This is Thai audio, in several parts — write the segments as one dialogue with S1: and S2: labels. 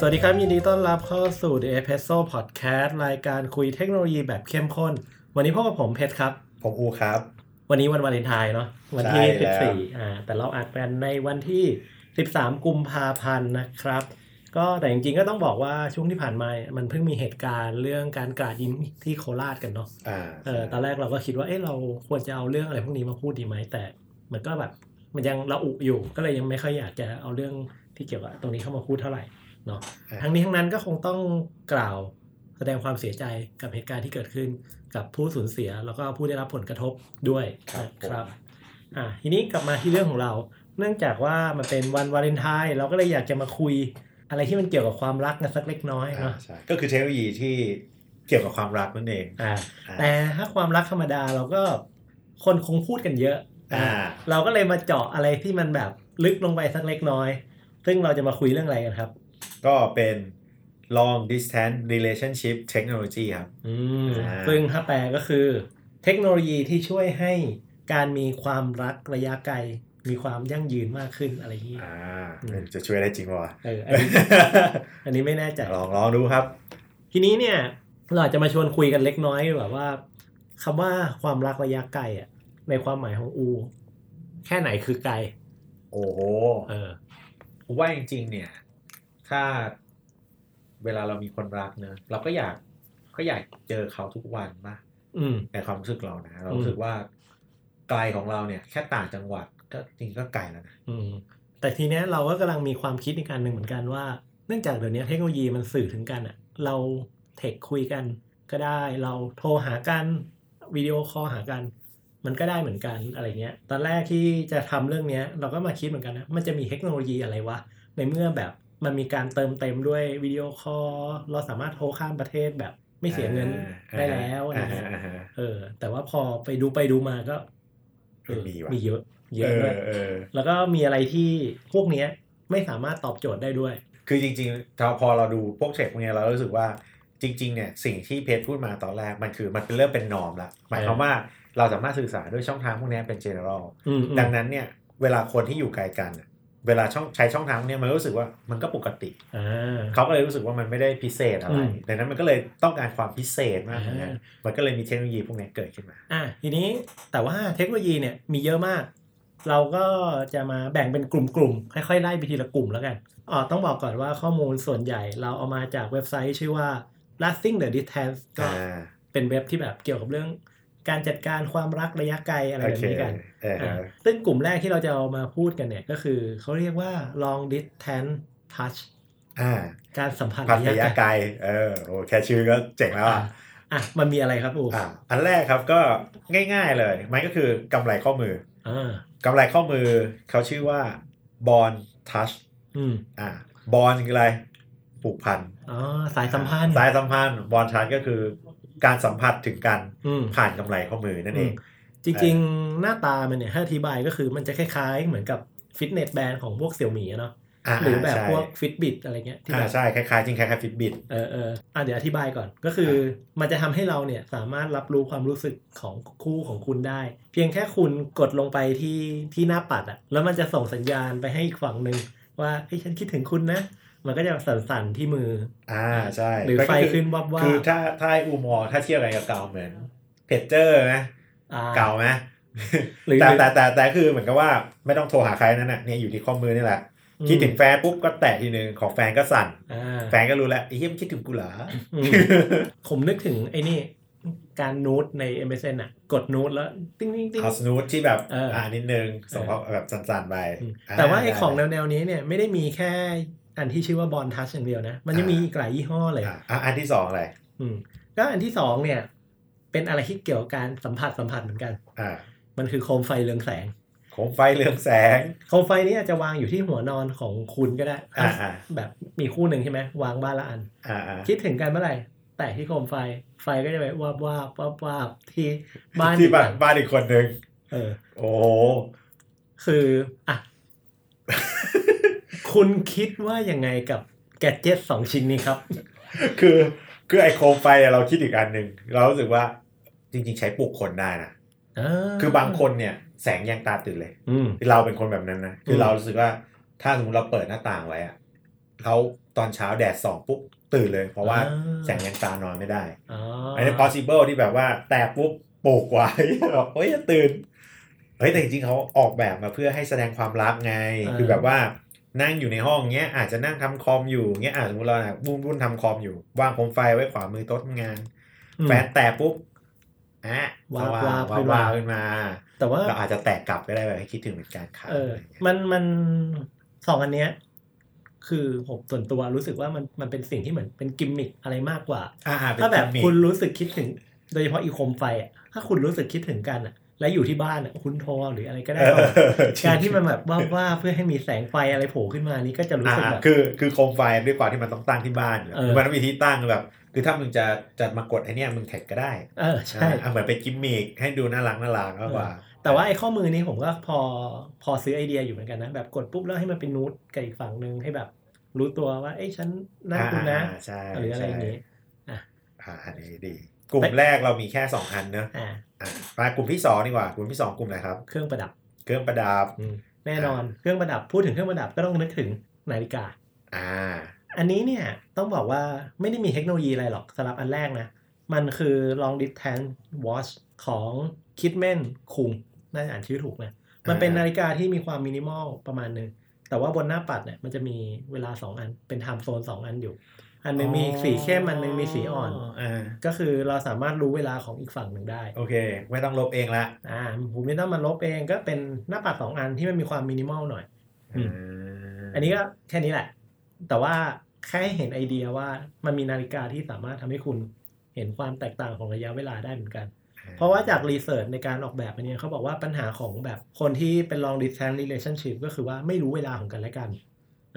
S1: สวัสดีครับ ยินดีต้อนรับเข้าสู่ The Espresso Podcast รายการคุยเทคโนโลยีแบบเข้มข้น วันนี้พบกับผมเพชรครับ
S2: ผมอูครับ
S1: วันนี้วันวาเลนไทน์เนาะวันที่
S2: ใช่แล้ว
S1: 14อ่าแต่เราอัดกันในวันที่ 13 กุมภาพันธ์นะครับ ก็แต่จริงๆก็ต้องบอกว่าช่วงที่ผ่านมามันเพิ่งมีเหตุการณ์เรื่องการกราดยิงที่โคราชกันเนาะ
S2: อ่า
S1: เออตอนแรกเราก็คิดว่าเอ๊ะเราควรจะเอาเรื่องอะไรพวกนี้มาพูดดีไหมแต่มันก็แบบมันยังระอุอยู่ก็เลยยังไม่ค่อยอยากจะเอาเรื่องที่เกี่ยวกับตรงนี้เข้ามาพูดเท่าไหร่ เนาะทั้งนี้ทั้งนั้นก็คงต้องกล่าวแสดงความเสียใจกับเหตุการณ์ที่เกิดขึ้นกับผู้สูญเสียแล้วก็ผู้ได้รับผลกระทบด้วย
S2: ครับ
S1: นะครับอะทีนี้กลับมาที่เรื่องของเรา เนื่องจากว่ามันเป็นวันวาเลนไทน์เราก็เลยอยากจะมาคุย อะไรที่มันเกี่ยวกับความรักกันสักเล็กน้อย
S2: อ่า
S1: เนาะ
S2: ใช่ก็คือเทคโนโลยีที่เกี่ยวกับความรักนั่นเอง
S1: อ่า
S2: อ่า
S1: แต่ถ้าความรักธรรมดาเราก็คนคงพูดกันเยอะ
S2: อ่า
S1: เราก็เลยมาเจาะอะไรที่มันแบบลึกลงไปสักเล็กน้อย ซึ่งเราจะมาคุยเรื่องอะไรกันครับ
S2: ก็เป็น long distance relationship technology ครับ
S1: อืม
S2: อ่า
S1: ซึ่งถ้าแปลก็คือ เทคโนโลยีที่ช่วยให้การมีความรักระยะไกลมีความยั่งยืนมากขึ้นอะไรอย่างนี้
S2: อ่า
S1: อืม
S2: จะช่วยได้จริงป่ะ
S1: เอออันนี้อันนี้ไม่แน่ใจ
S2: ลองลองดูครับ
S1: ทีนี้เนี่ยเราอาจจะมาชวนคุยกันเล็กน้อยแบบว่าคำว่าความรักระยะไกลอะ ในความหมายของอู แค่ไหนคือไกล
S2: โอ้โห
S1: เออ
S2: ผมว่าจริงๆเนี่ย ถ้าเวลาเรามีคนรักเนอะเราก็อยากก็อยากเจอเขาทุกวันมะ
S1: อืม
S2: ในความรู้สึกเรานะเรา
S1: อืม
S2: รู้สึกว่าไกลของเราเนี่ย แค่ต่างจังหวัดก็จริงก็ไกลแล้วนะ
S1: อืมแต่ทีเนี้ยเราก็กำลังมีความคิดในการหนึ่งเหมือนกันว่า เนื่องจากเดี๋ยวนี้เทคโนโลยีมันสื่อถึงกันอะเราเทคคุยกันก็ได้เราโทรหากันวิดีโอคอลหากัน มันก็ได้เหมือนกันอะไรเงี้ย ตอนแรกที่จะทำเรื่องเนี้ย เราก็มาคิดเหมือนกันนะมันจะมีเทคโนโลยีอะไรวะในเมื่อแบบ มันมีการเติมเต็มด้วยวิดีโอคอลเราสามารถโทรข้ามประเทศแบบไม่เสียเงินได้แล้วอะไร
S2: อ่า
S1: เงี้
S2: ฮะ
S1: ย
S2: อ่าฮะ
S1: เออ แต่ว่าพอไปดูไปดูมาก็เออ
S2: มีว่ะ
S1: มีเยอะ เย
S2: เอ
S1: อะด้วย
S2: อเออ
S1: แล้วก็มีอะไรที่พวกเนี้ยไม่สามารถตอบโจทย์ได้ด้วย
S2: คือจริงๆถ้าพอเราดูพวกเทคพวกเนี้ยเรารู้สึกว่าจริงๆเนี่ยสิ่งที่เพจพูดมาตอนแรกมันคือมันเป็นเริ่มเป็นนอมละหมายความว่าเราสามารถสื่อสารด้วยช่องทางพวกเนี้ยเป็น general
S1: อืมอืม
S2: ดังนั้นเนี่ยเวลาคนที่อยู่ไกลกันอะ เวลาช่องใช้ช่องทางพวกเนี้ยมันรู้สึกว่ามันก็ปกติ
S1: อ่า
S2: เขาก็เลยรู้สึกว่ามันไม่ได้พิเศษอะไร
S1: อืม
S2: ดังนั้นมันก็เลยต้องการความพิเศษมากกว่านั้น
S1: อ่า
S2: มันก็เลยมีเทคโนโลยีพวกเนี้ยเกิดขึ้นมา
S1: อะทีนี้แต่ว่าเทคโนโลยีเนี่ยมีเยอะมาก เราก็จะมาแบ่งเป็นกลุ่มๆค่อยๆไล่ไปทีละกลุ่มแล้วกันอ๋อต้องบอกก่อนว่าข้อมูลส่วนใหญ่เราเอามาจากเว็บไซต์ชื่อว่า lasting the distance ก็
S2: อ่า
S1: เป็นเว็บที่แบบเกี่ยวกับเรื่อง การจัดการความรักระยะไกลอะไร
S2: โอ
S1: แบบ
S2: เค
S1: นี้กัน
S2: เออ
S1: อะซึ่งกลุ่มแรกที่เราจะเอามาพูดกันเนี่ยก็คือเขาเรียกว่า long distance touch
S2: อ่า
S1: การสัมพันธ์
S2: พัน
S1: ระ
S2: ระ
S1: ยะ
S2: ยะ
S1: ไก
S2: ไก
S1: ล
S2: ลเออโอ้แค่ชื่อก็เจ๋งแล้ว
S1: อะ
S2: อะ
S1: อะมันมีอะไรครับอู
S2: อ่าอันแรกครับก็ง่ายๆเลย มันก็คือกำไรข้อมือ
S1: อ่า
S2: กำไรข้อมือเขาชื่อว่าบอลทัช
S1: อืม
S2: อ่าบอลคืออะไรผูกพัน
S1: อ๋อสายสัมพันธ์
S2: สายสัมพันธ์บอลทัชก็คือ การสัมผัสถึงกัน
S1: อืม
S2: ผ่านกำไรข้อมือนั่นเอง
S1: จริงๆ หน้าตามันเนี่ยถ้าอธิบายก็คือมันจะคล้าย ๆ เหมือนกับฟิตเนสแบนด์ของพวกเสี่ยวหมี่อะเนาะ
S2: อ่า
S1: หรือแบบ
S2: ใช่
S1: พวกฟิตบิ t อะไรเงี้ยที่
S2: อ่า
S1: แบบ
S2: ใช่คล้ายๆจริงคล้ายๆฟิตบิต
S1: เออเอออะเดี๋ยวอธิบายก่อนก็คือมันจะทำให้เราเนี่ยสามารถรับรู้ความรู้สึกของคู่ของคุณได้ เพียงแค่คุณกดลงไปที่ที่หน้าปัดอะแล้วมันจะส่งสัญญาณไปให้อีกฝั่งหนึ่งว่าเฮ้ยฉันคิดถึงคุณนะ มันก็จะสั่นๆที่มือ
S2: อ่าใช่
S1: หรือไฟ
S2: ก็คื
S1: ขึ้นวับว่า
S2: คือถ้าถ้าให้อูมองถ้าเทียบกันกับเก่าเหมือนเพจเจอร์ไหม
S1: อ่า
S2: เก่าไหม
S1: หรือ
S2: แต่แต่แต่แต่คือเหมือนกับว่าไม่ต้องโทรหาใครนั่นน่ะเนี่ยอยู่ที่ข้อมือนี่แหละ
S1: อืม
S2: คิดถึงแฟนปุ๊บก็แตะทีนึงของแฟนก็สั่น
S1: อ่า
S2: แฟนก็รู้แล้วไอ้เหี้ยมันคิดถึงกูเหรอ
S1: อืมผมนึกถึงไอ้นี่การ nudge ใน MSN อะ กด nudge แล้ว ติ้งติ้งติ้ง
S2: เอาสนูทที่แบบ
S1: เอออ่
S2: อ่านิดนึงส่งเขาแบบสั่นๆไป
S1: อืมแต่ว่าไอ้ของ
S2: ได้
S1: แนวๆนี้เนี่ยไม่ได้มีแค่ อันที่ชื่อว่า Bond Touch อย่างเดียวนะ มันยังมีอีกหลายยี่ห้อเลย
S2: อะอะอันที่สองอะไร
S1: อืมก็อันที่สองเนี่ย เป็นอะไรที่เกี่ยวกับการสัมผัสสัมผัสเหมือนกัน
S2: อ่า
S1: มันคือโคมไฟเรืองแสง
S2: โคมไฟเรืองแสง
S1: โคมไฟนี้อาจจะวางอยู่ที่หัวนอนของคุณก็ได้
S2: อ่าอ่า
S1: แบบมีคู่หนึ่งใช่ไหมวางบ้านละอัน
S2: อ่าอ่า
S1: คิดถึงกันเมื่อไหร่แต่ที่โคมไฟไฟก็จะไปวาบวาบวาบวาบที่บ้าน
S2: ที่บ้าน
S1: อีกหลัง
S2: บ้านอีกคนนึง
S1: เออ
S2: โอ้โห
S1: คืออะ คุณคิดว่ายังไงกับแกดเจ็ตสองชิ้นนี้ครับ
S2: คือคือไอ้โคมไฟอะเราคิดอีกอันหนึ่งเรารู้สึกว่าจริง ๆ ใช้ปลุกคนได้นะคือบางคนเนี่ย แสงแยงตาตื่นเลย
S1: อืม
S2: เราเป็นคนแบบนั้นนะคือ
S1: ม
S2: เรารู้สึกว่าถ้าสมมติเราเปิดหน้าต่างไว้อะแล้วตอนเช้าแดดส่องปุ๊บตื่นเลย เพราะว่า
S1: อ่า
S2: แสงยังตานอนไม่ได้
S1: อ๋อ
S2: อันนี้ possible ที่แบบว่า แต่ปุ๊บปลูกไว้แบบเฮ้ยอย่าตื่นเฮ้ยแต่จริงๆเขาออกแบบมาเพื่อให้แสดงความรักไง คือแบบว่า นั่งอยู่ในห้องเงี้ยอาจจะนั่งทำคอมอยู่เงี้ยอาจสมมติเราน่ะบุ้นบุ้นทำคอมอยู่ วางโคมไฟไว้ขวามือโต๊ะทำงาน
S1: อืม
S2: แฟนแตะปุ๊บอะ
S1: วาบ
S2: สว่าง
S1: วาบ
S2: วาบ
S1: ขึ้นมา
S2: วาบขึ้นมา
S1: แต่ว่า
S2: เราอาจจะแตะกลับก็ได้แบบให้คิดถึงเหมือนการขาย
S1: เออ
S2: อะไรเงี้ย
S1: มันมันสองอันเนี้ยคือผมส่วนตัวรู้สึกว่ามันมันเป็นสิ่งที่เหมือนเป็นกิมมิคอะไรมากกว่า
S2: อ่าเป็น
S1: ถ้าแบบ
S2: กิมมิค
S1: คุณรู้สึกคิดถึง โดยเฉพาะอีโคมไฟอะถ้าคุณรู้สึกคิดถึงกันอะ และอยู่ที่บ้านอะคุณโทรหรืออะไรก็ได้
S2: เออ
S1: การที่มันแบบว่าว่าเพื่อให้มีแสงไฟอะไรโผล่ขึ้นมานี่ก็จะรู้
S2: อ่า
S1: สึกแบบ
S2: คือคือโคมไฟด้วยความที่มันต้องตั้งที่บ้านอยู่
S1: เออ
S2: มันต้องมีที่ตั้งแบบ คือถ้ามึงจะจะมากดไอเนี้ยมึงแท็กก็ได้
S1: เออใช่
S2: อ่าเหมือนเป็นกิมมิคให้ดูน่ารักน่ารักมากกว่า
S1: แต่ว่าไอ้ข้อมือนี้ผมก็พอพอซื้อไอเดียอยู่เหมือนกันนะแบบกดปุ๊บแล้วให้มันเป็นนูตกับอีกฝั่งหนึ่งให้แบบรู้ตัวว่าเอ้ยฉันนั่งคุณนะ
S2: อ่าใช่
S1: หรืออะไรอย่างนี้
S2: อ่าอันนี้ดีกลุ่มแรกเรามีแค่สองอันเนอะ
S1: อ่า
S2: อะ มากลุ่มที่สองดีกว่ากลุ่มที่สองกลุ่มอะไรครับ
S1: เครื่องประดับ
S2: เครื่องประดับ
S1: อืมแน่นอนเครื่องประดับพูดถึงเครื่องประดับก็ต้องนึกถึงนาฬิกา
S2: อ่า
S1: อันนี้เนี่ยต้องบอกว่าไม่ได้มีเทคโนโลยีอะไรหรอกสำหรับอันแรกนะ มันคือ long distance watch ของ Kidman คุงน่าจะอ่านชื่อถูกนะมันเป็นนาฬิกาที่มีความมินิมอลประมาณหนึง แต่ว่าบนหน้าปัดเนี่ยมันจะมีเวลา 2 อันเป็นไทม์โซน2 อันอยู่ อันหนึงมีสีเข้มอันหนึงมีสีอ่อน
S2: อ่า
S1: ก็คือเราสามารถรู้เวลาของอีกฝั่งหนึ่งได้
S2: โอเค ไม่ต้องลบเองละ
S1: อ่าผมไม่ต้องมาลบเองก็เป็นหน้าปัด2อันที่มันมีความมินิมอลหน่อยอืมาอันนี้ก็แค่นี้แหละ แต่ว่าแค่ให้เห็นไอเดียว่ามันมีนาฬิกาที่สามารถทำให้คุณเห็นความแตกต่างของระยะเวลาได้เหมือนกัน เพราะว่าจากรีเสิร์ชในการออกแบบอันเนี้ยเขาบอกว่าปัญหาของแบบคนที่เป็น long distance relationship ก็คือว่าไม่รู้เวลาของกันและกัน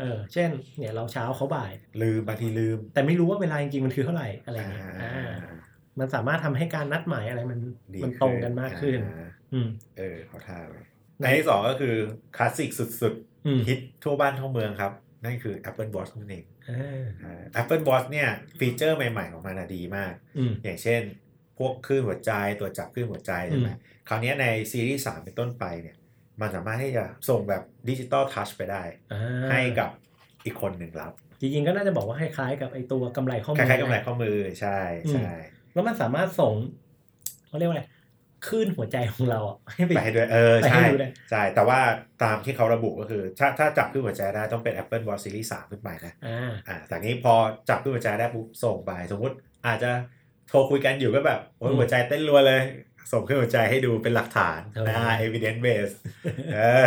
S1: เออเช่นเนี่ยเราเช้าเขาบ่าย
S2: ลืมบางทีลืม
S1: แต่ไม่รู้ว่าเวลาจริงๆมันคือเท่าไหร่อะไรเงี้ย
S2: อ่า
S1: อ่ามันสามารถทำให้การนัดหมายอะไรมัน
S2: ดี
S1: มันตรงกันมากขึ้น
S2: อ่า
S1: อืม
S2: เออเขาท่าไว้ในที่สองก็คือคลาสสิกสุด
S1: อืม
S2: ๆฮิตทั่วบ้านทั่วเมืองครับ นั่นคือ Apple Watch นั่นเอง
S1: อ่า
S2: อ่า Apple Watch เนี่ยฟีเจอร์ใหม่ๆของมันอะดีมาก
S1: อืม
S2: อย่างเช่น พวกคลื่นหัวใจตัวจับคลื่นหัวใจใช่ไหม
S1: อืม
S2: คราวนี้ในซีรีส์สามเป็นต้นไปเนี่ย มันสามารถที่จะส่งแบบ Digital Touch ไปได้
S1: อ่า
S2: ให้กับอีกคนหนึ่งรับ
S1: จริงๆก็น่าจะบอกว่าคล้ายๆกับไอตัวกำไลข้อมือ
S2: ล้ายๆกำไลข้อมือใช่ใช่
S1: แล้วมันสามารถส่งเขาเรียกว่าอะไรคลื่นหัวใจของเราอะให้ไป
S2: ไปให้ด้วยเออ
S1: ไปให้
S2: ใช่
S1: ดูได้
S2: ใช่แต่ว่าตามที่เขาระบุก็คือ ถ้าถ้าจับคลื่นหัวใจได้ต้องเป็น Apple Watch Series 3 ขึ้นไปนะ
S1: อ่า
S2: อ่าแต่นี้พอจับคลื่นหัวใจได้ปุ๊บส่งไป สมมุติอาจจะโทรคุยกันอยู่ก็แบบโอ้ย
S1: อืม
S2: หัวใจเต้นรัวเลย ส่งคลื่นหัวใจให้ดูเป็นหลักฐาน
S1: เออ
S2: นะ evidence base เออ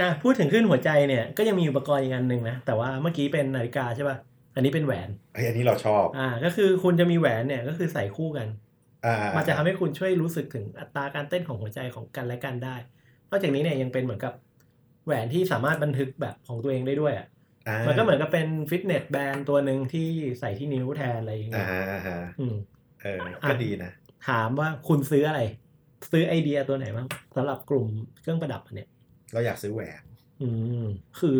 S1: อะพูดถึงคลื่นหัวใจเนี่ยก็ยังมีอุปกรณ์อีกอันหนึ่งนะ แต่ว่าเมื่อกี้เป็นนาฬิกาใช่ป่ะ อันนี้เป็นแหวน
S2: เฮ้ยอันนี้เราชอบ
S1: อ่าก็คือคุณจะมีแหวนเนี่ยก็คือใส่คู่กัน
S2: อ่า
S1: มันจะทำให้คุณช่วยรู้สึกถึงอัตราการเต้นของหัวใจของกันและกันได้ นอกจากนี้เนี่ยยังเป็นเหมือนกับแหวนที่สามารถบันทึกแบบของตัวเองได้ด้วยอะ
S2: อ่า
S1: มันก็เหมือนกับเป็นฟิตเนสแบนด์ตัวหนึ่งที่ใส่ที่นิ้วแทนอะไรอย่าง
S2: อ่า
S1: เงี้ย
S2: ฮะอ่าฮะ
S1: อืม
S2: เออก็ดีนะ
S1: ถามว่าคุณซื้ออะไร ซื้อไอเดียตัวไหนบ้างสำหรับกลุ่มเครื่องประดับอันเนี้ย
S2: เราอยากซื้อแหวน
S1: อืมคือ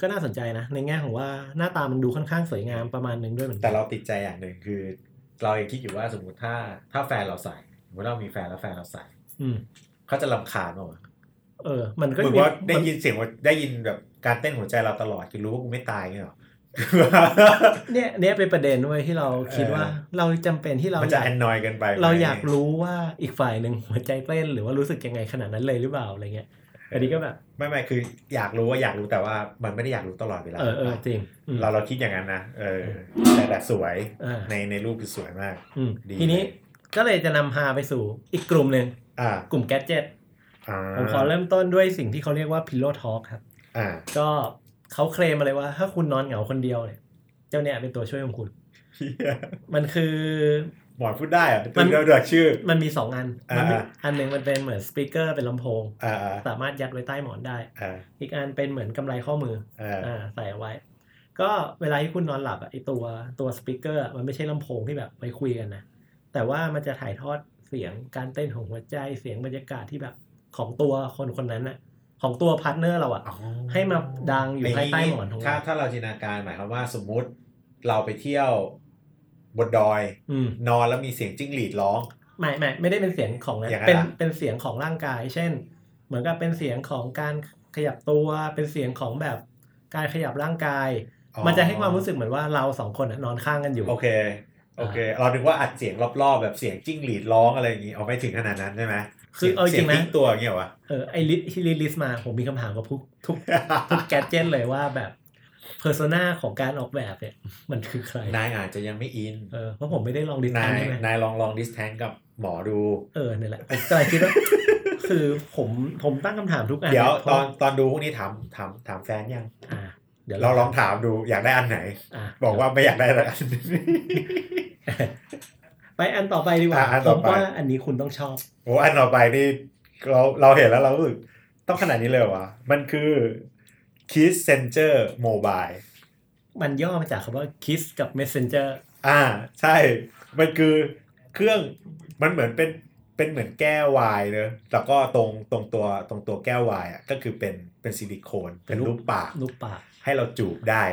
S1: ก็น่าสนใจนะ ในแง่ของว่าหน้าตามันดูค่อนข้างสวยงามประมาณหนึงด้วยเหมือนกั
S2: แต่เราติดใจอย่างหนึ่งคือ เรายังคิดอยู่ว่าสมมติถ้าถ้าแฟนเราใส่สมมติเรามีแฟนแล้วแฟนเราใส่
S1: อืม
S2: เขาจะรำคาญเปล่าวะ
S1: เออ มันก็
S2: เหมือน
S1: มี
S2: ว่าได้
S1: มัน
S2: ยินเสียงว่าได้ยินแบบการเต้นหัวใจเราตลอดคือรู้ว่ากูไม่ตายเงี้ยหรอ
S1: เนี่ยเนี่ยเป็นประเด็นด้วยที่เราคิดว่า
S2: เออ
S1: เราจำเป็นที่เรา
S2: มัน
S1: อ
S2: จะ
S1: ยาก
S2: แอนนอยกันไปไหม
S1: เราอยากรู้ว่าอีกฝ่ายหนึ่งหัวใจเต้นหรือว่ารู้สึกยังไงขนาดนั้นเลยหรือเปล่าอะไรเงี้ยอันนี้ก็แบบ
S2: ไม่ไม่คืออยากรู้ว่าอยากรู้แต่ว่ามันไม่ได้อยากรู้ตลอดเวลา
S1: เออเออจริงอืม
S2: เราเราคิดอย่างนั้นนะเออแต่แต่สวย
S1: อ่า
S2: ในในรูปคือสวยมาก
S1: อืม
S2: ดี
S1: ทีนี้ก็เลยจะนำพาไปสู่อีกกลุ่มหนึ่ง
S2: อ่าก
S1: ลุ่มแกดเจ็ต
S2: อ่า
S1: ผมขอเริ่มต้นด้วยสิ่งที่เขาเรียกว่า Pillow Talk ครับ
S2: อ่า
S1: ก็ เขาเคลมมาเลยว่า ถ้าคุณนอนเหงาคนเดียวเนี่ย เจ้าเนี่ยเป็นตัวช่วยของคุณ
S2: เหี้ย
S1: มันคือ
S2: หมอนพูดได้เหรอะ
S1: มัน
S2: เดี๋ยวเดี๋ยวชื่อ
S1: มันมีสองอัน
S2: อ่ามั
S1: มันมีอันหนึ่งมันเป็นเหมือน speaker เป็นลำโพง
S2: อ่าอ่า
S1: สามารถยัดไว้ใต้หมอนได้
S2: อ่า
S1: อีกอันเป็นเหมือนกำไลข้อมือ
S2: อ่า
S1: อ่าใส่เอาไว้ ก็เวลาที่คุณนอนหลับอะไอตัวตัว speaker มันไม่ใช่ลำโพงที่แบบไว้คุยกันนะแต่ว่ามันจะถ่ายทอดเสียงการเต้นของหัวใจเสียงบรรยากาศที่แบบของตัวคนคนนั้นน่ะ ของตัว partner เราอะ
S2: อ๋อ
S1: ให้มาดังอยู่ภายใต้หมอนของเรา
S2: ถ้าถ้าเราจินตนาการหมายความว่าสมมุติเราไปเที่ยวบนดอย
S1: อืม
S2: นอนแล้วมีเสียงจิ้งหรีดร้อง
S1: ไม่ไม่ไม่ได้เป็นเสียงของนั้น
S2: อย่างนั้น
S1: เป็น
S2: อะ
S1: เป็นเสียงของร่างกาย เช่น เหมือนกับเป็นเสียงของการขยับตัวเป็นเสียงของแบบการขยับร่างกาย
S2: อ๋อ
S1: มันจะให้ความรู้สึกเหมือนว่าเราสองคนอะนอนข้างกันอยู่
S2: โอเคโอเค เราคิดว่าอัดเสียงรอบๆ แบบเสียงจิ้งหรีดร้องอะไรอย่างงี้เอาไม่ถึงขนาดนั้นใช่ไหม
S1: คือเอาจริงนะ
S2: สียตัวอย่างเงี้ยวะ
S1: เออไอลิสที่ลิสต์มาผมมีคำถามกับทุกทุกทุกแกดเจิตเลยว่าแบบเพอร์โซนาของการออกแบบเนี่ย มันคือใคร
S2: นายอาจจะยังไม่อิน
S1: เออเพราะผมไม่ได้ลองดิส
S2: นา
S1: แทน
S2: ย
S1: ใช่ไหม
S2: นายลองลองดิสแทนกับหมอดู
S1: เออเนี่ยแหละผมก็เลยคิดว่าคือผมผมตั้งคำถามทุกอัน
S2: เดี๋ยว
S1: พ
S2: ต
S1: ราะ
S2: อนตอนดูพวกนี้ถามถามถามแฟนยัง
S1: อ่าเดี๋ยว
S2: เราลองถามดูอยากได้อันไหนะบอกว่าไม่อยากได้อัน
S1: ไปอันต่อไปดีกว่า
S2: อะอัน
S1: ผ
S2: ต่อ
S1: ม
S2: ไป
S1: ว่าอันนี้คุณต้องชอบ
S2: โอ้อันต่อไปนี่เราเราเห็นแล้วเรารู้สึกต้องขนาดนี้เลยเหรอวะมันคือ Kiss Center Mobile
S1: มันย่อมาจากคำว่า Kiss กับ Messenger
S2: อ่าใช่ มันคือเครื่องมันเหมือนเป็นเป็นเหมือนแก้ววายเนอะแล้วก็ตรงตรงตัวตรงตัวแก้ววายอะก็คือเป็นเป็นซิลิโคนเป็นรูปปาก
S1: รูปปาก
S2: ให้เราจูบได้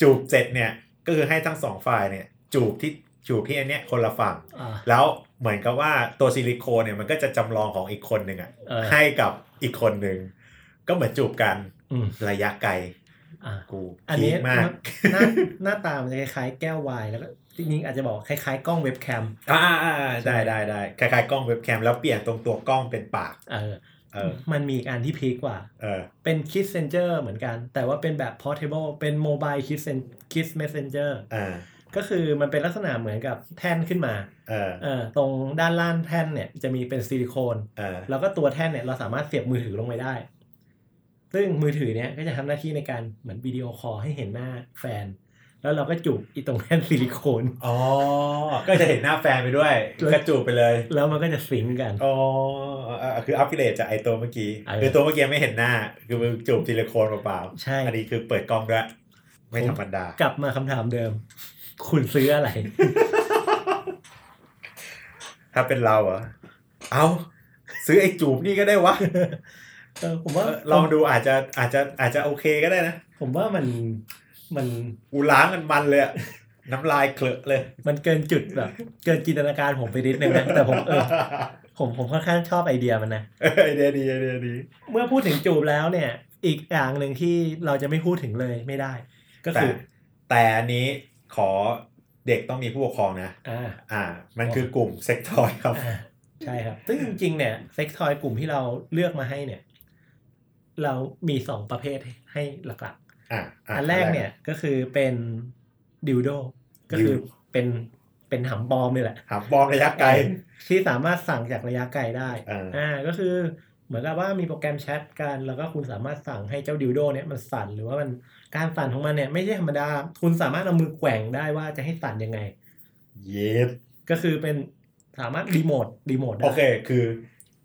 S2: จูบเสร็จเนี่ยก็คือให้ทั้งสองฝ่ายเนี่ย จูบที่ จูบที่อันเนี้ยคนละฝั่ง
S1: อ่า
S2: แล้วเหมือนกับว่าตัวซิลิโคนเนี่ยมันก็จะจำลองของอีกคนหนึ่งอะ
S1: เออ
S2: ให้กับอีกคนหนึ่งก็เหมือนจูบกัน
S1: อืม
S2: ระยะไกล
S1: อ่า
S2: กู
S1: อันนี้
S2: พีคมาก
S1: หน้าหน้าตามันจะคล้ายๆแก้ววายแล้วก็จริงๆอาจจะบอกคล้ายๆกล้องเว็บแคม
S2: อ่าอ่าอ่าได้ได้ได้คล้ายๆกล้องเว็บแคมแล้วเปลี่ยนตรงตัวกล้องเป็นปาก
S1: เออ
S2: เออ
S1: มันมีอีกอันที่พีคกว่า
S2: เออ
S1: เป็น Kiss Messenger เหมือนกัน แต่ว่าเป็นแบบ portable เป็น mobile Kiss Sen- Kiss Messenger
S2: อ่า
S1: ก็คือมันเป็นลักษณะเหมือนกับแท่นขึ้นมา
S2: เออ
S1: เออตรงด้านล่างแท่นเนี่ยจะมีเป็นซิลิโคน
S2: เออ
S1: แล้วก็ตัวแท่นเนี่ยเราสามารถเสียบมือถือลงไปได้ ซึ่งมือถือเนี่ยก็จะทำหน้าที่ในการเหมือนวิดีโอคอลให้เห็นหน้าแฟน แล้วเราก็จุ๊บไอ้ตรงแท่นซิลิโคน
S2: อ๋อก็จะเห็นหน้าแฟนไปด้วยก็จูบไปเลย
S1: แล้วมันก็จะ sync กัน
S2: อ๋ออ่าคืออัพเกรดจากไอตัวเมื่อกี้
S1: เออ
S2: คือตัวเมื่อกี้ไม่เห็นหน้า คือมึงจูบซิลิโคนเปล่า
S1: ใช่
S2: ๆอันนี้คือเปิดกล้องด้วย ไม่ธรรมดา
S1: กลับมาคำถามเดิม คุณซื้ออะไร
S2: ถ้าเป็นเราเหรอเอาซื้อไอ้จูบนี่ก็ได้วะ
S1: เออผมว่า
S2: ลองดูอาจจะอาจจะอาจจะโอเคก็ได้นะ
S1: ผมว่ามันมัน
S2: กูล้างกันมันเลยอะน้ำลายเคลอะเลย
S1: มันเกินจุดแบบ เกินจินตนาการผมไปนิดนึงนะแต่ผมเออผมผมค่อนข้างชอบไอเดียมันนะ
S2: ไอเดียดีไอเดียดี
S1: เมื่อพูดถึงจูบแล้วเนี่ย อีกอย่างหนึ่งที่เราจะไม่พูดถึงเลยไม่ได้ ก็
S2: แต่
S1: คือ
S2: แต่อันนี้ขอเด็กต้องมีผู้ปกครองนะ
S1: อ่า
S2: อ่า มันคือกลุ่มเซ็กทอยครับ
S1: อ่าใช่ครับ ซึ่งจริงๆ เนี่ยเซ็กทอยกลุ่มที่เราเลือกมาให้เนี่ย เรามีสองประเภทให้หลัก
S2: อ่า
S1: ๆอันแรกเนี่ยก็คือเป็นดิวโดก็คือเป็นเป็นหำบอมนี่แหละ
S2: หาบอมระยะไกล
S1: ที่สามารถสั่งจากระยะไกลได้
S2: อ่า
S1: อ่าก็คือ เหมือนกับว่ามีโปรแกรมแชทกัน แล้วก็คุณสามารถสั่งให้เจ้าดิวโดเนี่ยมันสั่นหรือว่ามันการสั่นของมันเนี่ยไม่ใช่ธรรมดา คุณสามารถเอามือแกว่งได้ว่าจะให้สั่นยังไง
S2: เย็ด
S1: ก็คือเป็นสามารถรีโมทรีโมทได้
S2: โอเคคือ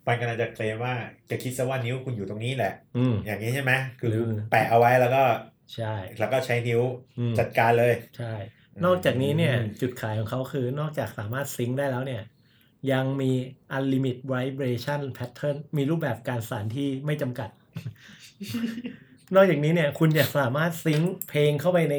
S2: มันกำลังจะเคลมว่าจะคิดซะว่านิ้วคุณอยู่ตรงนี้แหละ
S1: อืม
S2: อย่างนี้ใช่ไหมคือ
S1: หรือ
S2: แปะเอาไว้แล้วก็
S1: ใช่
S2: แล้วก็ใช้นิ้ว
S1: อืม
S2: จัดการเลย
S1: ใช่ นอกจากนี้เนี่ย
S2: อืม
S1: จุดขายของเขาคือนอกจากสามารถซิงค์ได้แล้วเนี่ย ยังมี unlimit vibration pattern มีรูปแบบการสั่นที่ไม่จำกัด นอกจากนี้เนี่ย คุณอยากสามารถซิงค์เพลงเข้าไปใน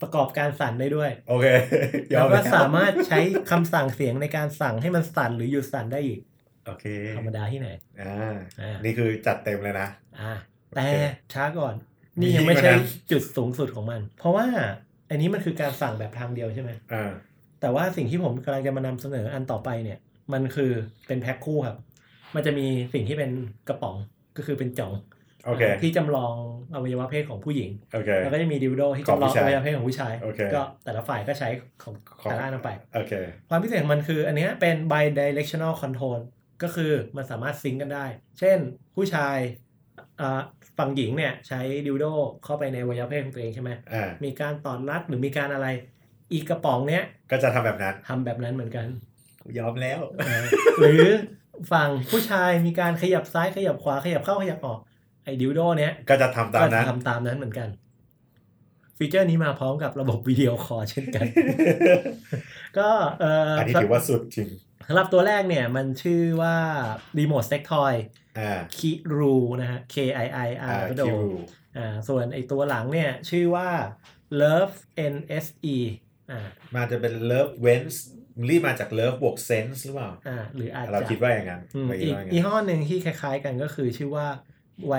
S1: ประกอบการสั่นได้ด้วย
S2: โอเคย
S1: แล้
S2: อ
S1: ว
S2: ม
S1: ก็
S2: แล้ว
S1: สามารถใช้คำสั่งเสียงในการสั่งให้มันสั่นหรือหยุดสั่นได้อีก
S2: โอเค
S1: ธรรมดาที่ไหน
S2: อ่า
S1: อ่า
S2: นี่คือจัดเต็มเลยนะ
S1: อ่า แต่
S2: โอเค
S1: ช้าก่อน
S2: มี
S1: นี่ยังไม่ใช่
S2: กว่านั้น
S1: จุดสูงสุดของมัน เพราะว่าอันนี้มันคือการสั่งแบบทางเดียวใช่ไหม
S2: อ่า
S1: แต่ว่าสิ่งที่ผมกำลังจะมานำเสนออันต่อไปเนี่ย มันคือเป็นแพ็คคู่ครับ มันจะมีสิ่งที่เป็นกระป๋องก็คือเป็นจ่อง
S2: โอเค
S1: ที่จำลองอวัยวะเพศของผู้หญิง
S2: โอเค
S1: แล้วก็จะมีดิวโดที่
S2: ของ
S1: จำลอง
S2: ผู้ชาย
S1: อวัยวะเพศของผู้ชาย
S2: โอเค
S1: ก็แต่ละฝ่ายก็ใช้ของ
S2: ของ
S1: แต่ละอันออกไป
S2: โอเค
S1: ความพิเศษของมันคือ อันเนี้ยเป็น bi-directional control ก็คือมันสามารถ sync กันได้ เช่นผู้ชายอ่าฝั่งหญิงเนี่ยใช้ดิวโดเข้าไปในอวัยวะเพศของตัวเองใช่ไหม
S2: อ่า
S1: มีการตอดรัดหรือมีการอะไร อีกกระป๋องเนี้ย
S2: ก็จะทำแบบนั้น
S1: ทำแบบนั้นเหมือนกัน
S2: ยอมแล้ว
S1: เออหรือฝั่งผู้ชายมีการขยับซ้ายขยับขวาขยับเข้าขยับออกไอ้ดิวโดเนี้ย
S2: ก็จะทำตามนั้น
S1: ก็ทำตามนั้นเหมือนกัน ฟีเจอร์นี้มาพร้อมกับระบบวิดีโอคอลเช่นกัน ก็เอ่อ
S2: อันนี้ถือว่าสุดจริง
S1: สำหรับตัวแรกเนี่ยมันชื่อว่า Remote Sex Toy
S2: อ่า
S1: Kiru นะฮะ K I I
S2: อ่า
S1: R
S2: คิว
S1: อ่าส่วนไอตัวหลังเนี่ยชื่อว่า Love NSE อ่า
S2: มาจะเป็น love wens รีบมาจาก love บวก sense หรือเปล่า
S1: อ่าหรืออาจ
S2: เรา
S1: จะ
S2: คิดว่าอย่างนั้น
S1: อืม
S2: เราคิด
S1: อีก
S2: ว่าอย่าง
S1: อี
S2: นั้น
S1: ห้อหนึ่งที่คล้าย ๆ กันก็คือชื่อว่า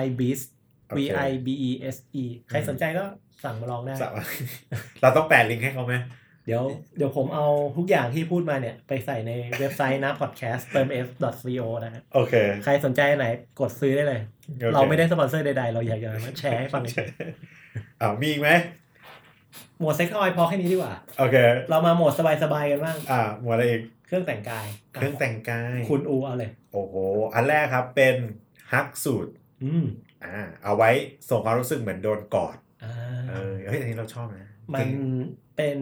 S1: y b e a s t
S2: โอเค
S1: V I B E S E ใครสนใจก็สั่งมาลองได้
S2: สะเราต้องแปะลิงก์ให้เขาไหม
S1: เดี๋ยวเดี๋ยวผมเอาทุกอย่างที่พูดมาเนี่ย ไปใส่ในเว็บไซต์นะ podcast เติม f co นะฮะ
S2: โอเค
S1: ใครสนใจอันไหนกดซื้อได้เลย
S2: โอค
S1: เราไม่ได้สปอนเซอร์ใดๆ เราอยากจะมาแชร์ให้ฟัง
S2: อ้าวมีอีกไหม
S1: โหมดเซ็กซ์ออยพอแค่นี้ดีกว่า
S2: โอเค
S1: เรามาโหมดสบายๆกันบ้าง
S2: อ่า หมวดอะไรอีก
S1: เครื่องแต่งกาย
S2: เครื่องแต่งกาย
S1: คุณอูเอาเลย
S2: โอ้โห อันแรกครับเป็นhug suit
S1: อืม
S2: อ่า เอาไว้ส่งความรู้สึกเหมือนโดนกอด
S1: อ่า
S2: เออเฮ้ย อันนี้เราชอบนะ
S1: มันเป็น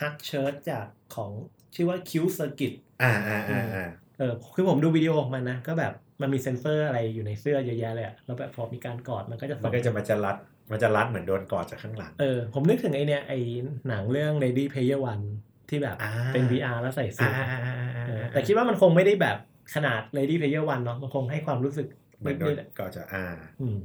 S1: Hug Shirt จากของชื่อว่า CuteCircuit อ่า
S2: อ่าอ่าอ่า
S1: เออคือผมดูวิดีโอของมันนะ ก็แบบมันมีเซ็นเซอร์อะไรอยู่ในเสื้อเยอะแยะเลยอะแล้วแบบพอมีการกอดมันก็จะส่ง
S2: มันก็จะมันจะรัดมันจะรัดเหมือนโดนกอดจากข้างหลัง
S1: เออ ผมนึกถึงไอเนี่ยไอหนังเรื่อง Ready Player One ที่แบบ
S2: อ่า
S1: เป็น VR แล้วใส่เสื้
S2: ออ่า
S1: อ่า
S2: อ่าอ่า
S1: เออ
S2: อ่า
S1: แต่คิดว่ามันคงไม่ได้แบบขนาด Lady Player One เนาะมันคงให้ความรู้สึก
S2: เหมือนโด
S1: นิ
S2: น
S1: ดๆอะ
S2: กอดจากอ่า
S1: อืม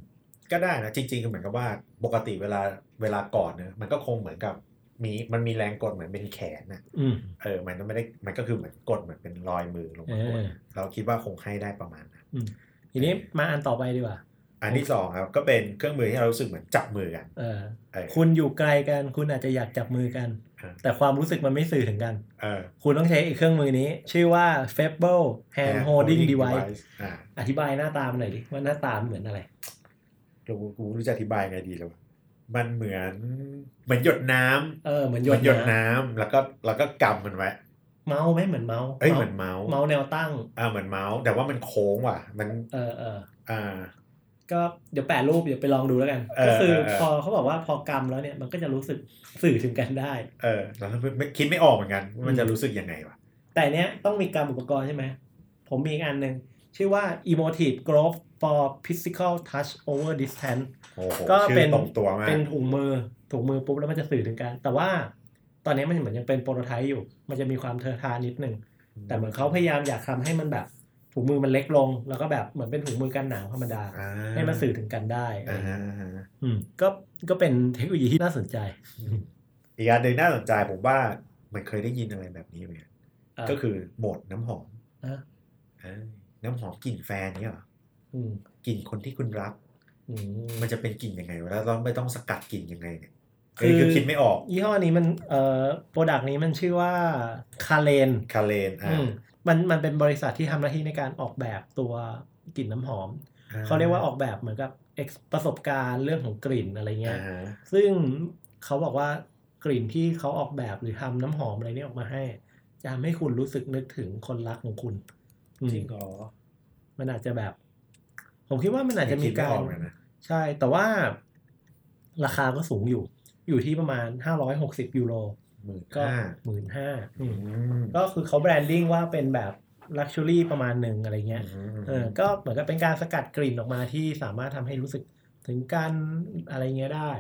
S2: ก็ได้นะจริงๆก็เหมือนกับว่าปกติเวลาเวลากอดเนอะมันก็คงเหมือนกับ มีมันมีแรงกดเหมือนเป็นแขนนะ
S1: อืม
S2: เออ มันไม่ได้มันก็คือเหมือนกดเหมือนเป็นรอยมือลงมา
S1: เออ
S2: เราคิดว่าคงให้ได้ประมาณนั้น
S1: ทีนี้มาอันต่อไปดีกว่า
S2: อันที่สองครับ ก็เป็นเครื่องมือที่เรารู้สึกเหมือนจับมือกัน
S1: เออ
S2: เออ
S1: คุณอยู่ไกลกัน คุณอาจจะอยากจับมือกัน
S2: อ่า
S1: แต่ความรู้สึกมันไม่สื่อถึงกัน
S2: เออ
S1: คุณต้องใช้อีกเครื่องมือนี้ ชื่อว่า Fable Hand Holding Device
S2: อ่า
S1: อธิบายหน้าตามันหน่อยดิว่าหน้าตามันเหมือนอะไร
S2: เรากูรู้จะอธิบายไงดีแล้ววะ มันเหมือนเหมือนหยดน้ำ
S1: เออเหมือน
S2: เห
S1: หย
S2: มือ
S1: ด
S2: นหยด
S1: น้
S2: น้ำแล้วก็แล้วก็กำมันไว้ำ
S1: เมาส์ไหมเหมือนเมาส์
S2: เอ้ยเหมือนเมาส์
S1: เมาส์แนวตั้ง
S2: อ่าเหมือนเมาส์แต่ว่ามันโค้งว่ะ มัน
S1: เออเออ
S2: อ่า
S1: ก็เดี๋ยวแปะรูปเดี๋ยวไปลองดูแล้วกัน
S2: เออ
S1: ก็คือ
S2: เออ
S1: พอเขาบอกว่าพอกำแล้วเนี่ยมันก็จะรู้สึกสื่อถึงกันได้
S2: เออเราไม่ไม่คิดไม่ออกเหมือนกันว่ามันจะรู้สึกยังไงวะ
S1: แต่เนี้ยต้องมีกำอุปกรณ์ใช่ไหมผมมีอีกอันหนึ่ง ชื่อว่า emotive glove for physical touch over distance
S2: โอ้โห
S1: ก็
S2: ชื่
S1: เป็
S2: อนตรงตัวมาก
S1: เป็นถุงมือถุงมือปุ๊บแล้วมันจะสื่อถึงกัน แต่ว่าตอนนี้มันเหมือนยังเป็นโปรโตไทป์อยู่ มันจะมีความเทอะทานิดนึงแต่เหมือนเขาพยายามอยากทำให้มันแบบถุงมือมันเล็กลง แล้วก็แบบเหมือนเป็นถุงมือกันหนาวธรรมดา
S2: อ่า
S1: ให้มันสื่อถึงกันได้
S2: อ่าฮะอ่าฮะ
S1: อืมก็ก็เป็นเทคโนโลยีที่น่าสนใจ
S2: อีกอันหนึ่งน่าสนใจผมว่ามันเคยได้ยินอะไรแบบนี้เหมือนกันะก็คือหมวดน้ำหอม
S1: อะ
S2: เออ น้ำหอมกลิ่นแฟนเนี่ยเหรอ
S1: อืม
S2: กลิ่นคนที่คุณรัก
S1: อืม
S2: มันจะเป็นกลิ่นยังไงวะแล้วต้องไม่ต้องสกัดกลิ่นยังไงเนี่ย
S1: คื
S2: คืออคือคิดไม่ออก
S1: ยี่ห้อนี้มันเอ่อ product นี้มันชื่อว่าคาเลน
S2: คาเลนอ่า
S1: มันมันเป็นบริษัทที่ทำหน้าที่ในการออกแบบตัวกลิ่นน้ำหอม เขาเรียกว่าออกแบบเหมือนกับ ex- ประสบการณ์เรื่องของกลิ่นอะไรเงี้ย
S2: อ่าฮะ
S1: ซึ่งเขาบอกว่ากลิ่นที่เขาออกแบบหรือทำน้ำหอมอะไรเนี้ออกมาให้ จะทำให้คุณรู้สึกนึกถึงคนรักของคุณอืม
S2: จริงเหรอ
S1: มันอาจจะแบบ ผมคิดว่ามันอาจจะมี
S2: คิดไกา
S1: ร
S2: ออกเลยนะ
S1: ใช่ แต่ว่าราคาก็สูงอยู่ อยู่ที่ประมาณ560ยูโร
S2: หมื่น
S1: ก็
S2: ห้า
S1: หมื่นห้า
S2: อือืม
S1: ก็คือเขา branding ว่าเป็นแบบ luxury ประมาณหนึ่งอะไรเงี้ยเออก็เหมือนกับเป็นการสกัดกลิ่นออกมาที่สามารถทำให้รู้สึกถึงการอะไรเงี้ยได้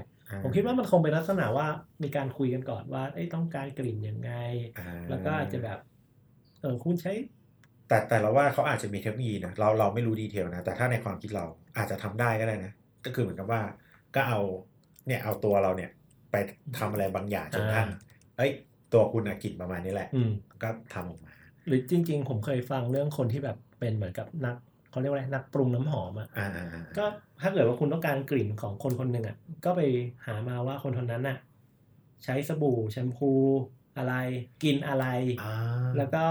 S1: ผมคิดว่ามันคงเป็นลักษณะว่ามีการคุยกันก่อนว่าเอ้ยต้องการกลิ่นยังไง
S2: อ่า
S1: แล้วก็อาจจะแบบเออคุณใช้
S2: แต่แต่เราว่าเขาอาจจะมีเทคโนโลยีนะเราเราไม่รู้ detail นะ แต่ถ้าในความคิดเราอาจจะทำได้ก็ได้นะ ก็คือเหมือนกับว่าก็เอาเนี่ยเอาตัวเราเนี่ยไปทำอะไรบางอย่างจนท่าน
S1: อ่า
S2: เอ้ย ตัวคุณอะกลิ่นประมาณนี้แหละ
S1: อืม
S2: ก็ทำออกมา
S1: หรือจริง ๆ ผมเคยฟังเรื่องคนที่แบบเป็นเหมือนกับนักเขาเรียกว่าอะไรนักปรุงน้ำหอมอะ
S2: อ่าอ่าอ่า
S1: ก็ถ้าเกิดว่าคุณต้องการกลิ่นของคนคนหนึ่งอะก็ไปหามาว่าคนคนนั้นน่ะใช้สบู่แชมพูอะไร กินอะไร
S2: อ่า
S1: แล้วก็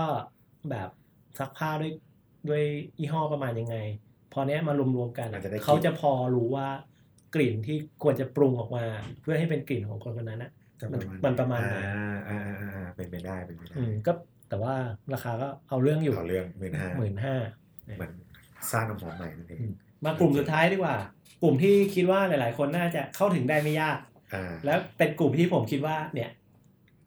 S1: แบบ ซักผ้าด้วยด้วยยี่ห้อประมาณยังไง พอเนี้ยมารวมๆกัน
S2: มั
S1: อะ
S2: นจะได้
S1: เขาจะพอรู้ว่ากลิ่นที่ควรจะปรุงออกมา เพื่อให้เป็นกลิ่นของคนคนนั้นนะ
S2: จะ
S1: มันมันประมาณไหน
S2: อ่าอ่าอ่าอ่าเป็นไปได้เป็นไปได้
S1: อืมก็แต่ว่าราคาก็เอาเรื่องอยู่
S2: เอาเรื่องหมื่นห้า
S1: หมื่นห้า
S2: เหมือนสร้างน้ำหอมใหม่นั่นเอง
S1: มากลุ่มสุดท้ายดีกว่า กลุ่มที่คิดว่าหลาย ๆ คนน่าจะเข้าถึงได้ไม่ยาก
S2: อ่า
S1: แล้วเป็นกลุ่มที่ผมคิดว่าเนี่ย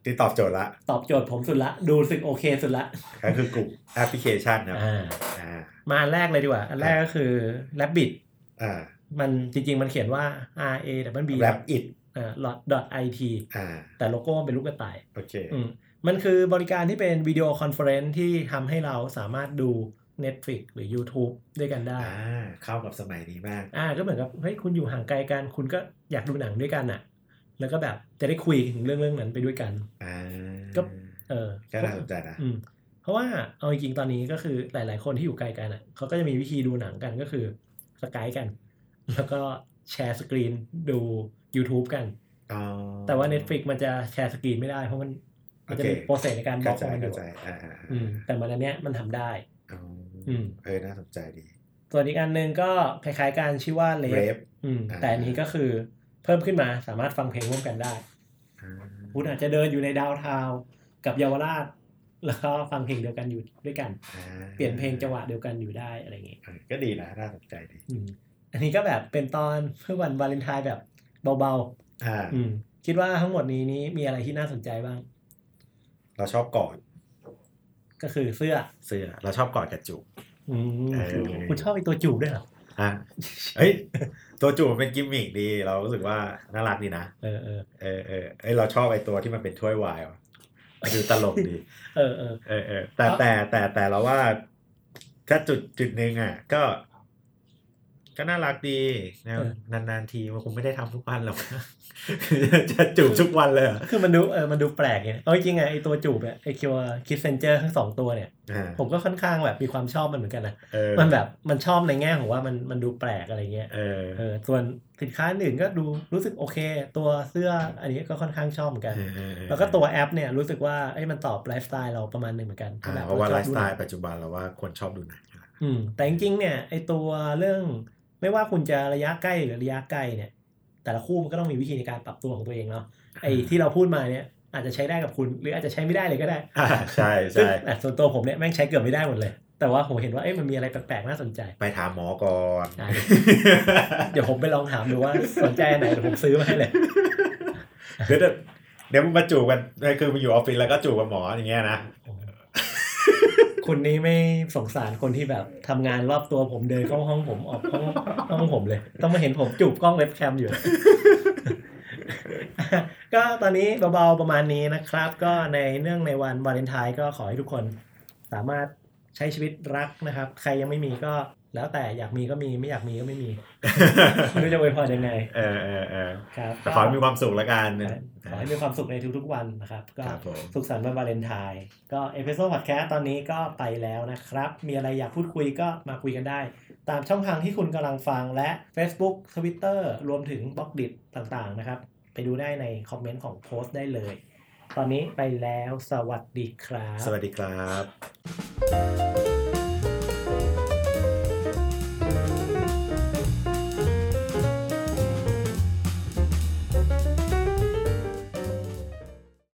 S2: ที่ตอบโจทย์ละ
S1: ตอบโจทย์ผมสุดละ ดูรู้สึกโอเคสุดละ
S2: ก็คือกลุ่มแอปพลิเคชันครับ
S1: อ่า
S2: อ่า
S1: มาอันแรกเลยดีกว่า อันแรกก็คือ Rabbit
S2: อ่า
S1: มันจริง ๆ มันเขียนว่า R A W B
S2: Rabbit อ่า
S1: dot i t
S2: อ่า
S1: แต่โลโก้มันเป็นรูปกระต่าย
S2: โอเค
S1: อืมมันคือบริการที่เป็น video conference ที่ทำให้เราสามารถดู Netflix หรือ YouTube ด้วยกันได้
S2: อ่าเข้ากับสมัยนี้มาก
S1: อ่าก็เหมือนกับเฮ้ยคุณอยู่ห่างไกลกัน คุณก็อยากดูหนังด้วยกันอะ แล้วก็แบบจะได้คุยถึงเรื่องเรื่องนั้นไปด้วยกัน
S2: อ่า
S1: ก็เออ
S2: ก็น่าสนใจนะ
S1: อืมเพราะว่าเอาจริงๆตอนนี้ก็คือหลาย ๆ คนที่อยู่ไกลกันอะเขาก็จะมีวิธีดูหนังกันก็คือ Skype กัน แล้วก็ share screen ดู YouTube กัน
S2: อ๋อ
S1: แต่ว่า Netflix มันจะ share screen ไม่ได้เพราะมันมันจะมี
S2: โอเค
S1: process ในการบล็อกของมันอ
S2: เข้า
S1: ใจเข้า
S2: ใจอ่าอ่า
S1: อืมแต่มันอันเนี้ยมันทำได้
S2: อ๋ออ
S1: อืม
S2: เออน่าสนใจดี
S1: ส่วนอีกอันหนึ่งก็คล้ายๆกันชื่อว่าเรฟ
S2: Rave
S1: อืม
S2: อ่า
S1: แต่อันนี้ก็คือ เพิ่มขึ้นมาสามารถฟังเพลงร่วมกันได้
S2: อ่า
S1: คุณอาจจะเดินอยู่ในดาวน์ทาวน์กับเยาวราช แล้วก็ฟังเพลงเดียวกันอยู่ด้วยกัน
S2: อ่า
S1: เปลี่ยนเพลงจังหวะเดียวกันอยู่ได้อะไรอย่างเงี้ย
S2: เออก็ดีนะน่าสนใจดี
S1: อืมอันนี้ก็แบบเป็นตอนเพื่อวันวาเลนไทน์แบบเบา
S2: อ่า
S1: ๆอืมคิดว่าทั้งหมดนี้นี้มีอะไรที่น่าสนใจบ้าง
S2: เราชอบกอด
S1: ก็คือเสื้อ
S2: เสื้อ เราชอบกอดกับจูบ
S1: อืม
S2: เออ
S1: คุณชอบไอตัวจูบด้วยเหรอ
S2: อะเฮ้ยตัวจูบมันเป็นกิมมิกดี เรารู้สึกว่าน่ารักดีนะ
S1: เออเออ
S2: เออเออเอ้ยเราชอบไอ้ตัวที่มันเป็นถ้วยไวน์ว่ะมันดูตลกดี
S1: เออเออ
S2: เออเออแต่แต่แต่แต่เราว่าถ้าจุดจุดหนึ่งอะ ก็ ก็น่ารักดีนะ
S1: เออ
S2: นานๆทีมันคงไม่ได้ทำทุกวันหรอกจะจูบทุกวันเลยเหรอ
S1: คือมันดูเออมันดูแปลกไงเอาจริงๆไงไอตัวจูบเนี่ยไอคิว Kissenger ทั้งสองตัวเนี่ย
S2: อ่า
S1: ผมก็ค่อนข้างแบบมีความชอบมันเหมือนกันนะ
S2: เออ
S1: มันแบบมันชอบในแง่ของว่ามันมันดูแปลกอะไรเงี้ย
S2: เออ
S1: เออส่วนสินค้าอื่นก็ดูรู้สึกโอเค ตัวเสื้ออันนี้ก็ค่อนข้างชอบเหมือนกัน
S2: เออเออเออ
S1: แล้วก็ตัวแอปเนี่ยรู้สึกว่าเอ้ยมันตอบไลฟ์สไตล์เราประมาณหนึ่งเหมือนกัน
S2: อ่า
S1: แบบ
S2: เพราะว่า
S1: ชอบดู
S2: สไต
S1: หนังไล
S2: ฟ์สไตล์ปัจจุบันเราว่าคนชอบดูหนัง
S1: อืมแต่จริงๆเนี่ยไอตัวเรื่อง ไม่ว่าคุณจะระยะใกล้หรือระยะไกลเนี่ย แต่ละคู่มันก็ต้องมีวิธีในการปรับตัวของตัวเองเนาะไอที่เราพูดมาเนี่ยอาจจะใช้ได้กับคุณหรืออาจจะใช้ไม่ได้เลยก็ได้
S2: อ่าใช่
S1: ซึ่ง
S2: ใช่
S1: อะส่วนตัวผมเนี่ยแม่งใช้เกือบไม่ได้หมดเลย แต่ว่าผมเห็นว่าเอ้ยมันมีอะไรแปลกๆน่าสนใจ
S2: ไปถามหมอก่อน
S1: ได้เดี๋ยวผมไปลองถามดูว่าสนใจอันไหนเดี๋ยวผมซื้อมาให้เลย
S2: เดี๋ยวเดี๋ยวเดี๋ยวมึงมาจูบกันคือมาอยู่ออฟฟิศแล้วก็จูบกับหมออย่างเงี้ยนะ
S1: คุณนี่ไม่สงสารคนที่แบบทำงานรอบตัวผมเดินเข้าห้องผมออกห้องห้องผมเลย ต้องมาเห็นผมจูบกล้องเว็บแคมอยู่ ก็ตอนนี้เบาๆประมาณนี้นะครับ ก็ในเนื่องในวันวาเลนไทน์ก็ขอให้ทุกคน สามารถใช้ชีวิตรักนะครับ ใครยังไม่มีก็ แล้วแต่อยากมีก็มีไม่อยากมีก็ไม่มีไม่รู้จะอวยพรยังไง
S2: เออเออเออ
S1: ครับ
S2: แต่ขอให้มีความสุขแล้วกัน
S1: ขอให้มีความสุขในทุกๆวันนะครับ ก็
S2: ครับผม
S1: สุขสันต์วันวาเลนไทน์ก็ episode พอดแคสต์ตอนนี้ก็ไปแล้วนะครับ มีอะไรอยากพูดคุยก็มาคุยกันได้ ตามช่องทางที่คุณกำลังฟังและ Facebook Twitter รวมถึง Blockdit ต่างๆนะครับ ไปดูได้ในคอมเมนต์ของโพสต์ได้เลย ตอนนี้ไปแล้วสวัสดีครับ
S2: สวัสดีครับ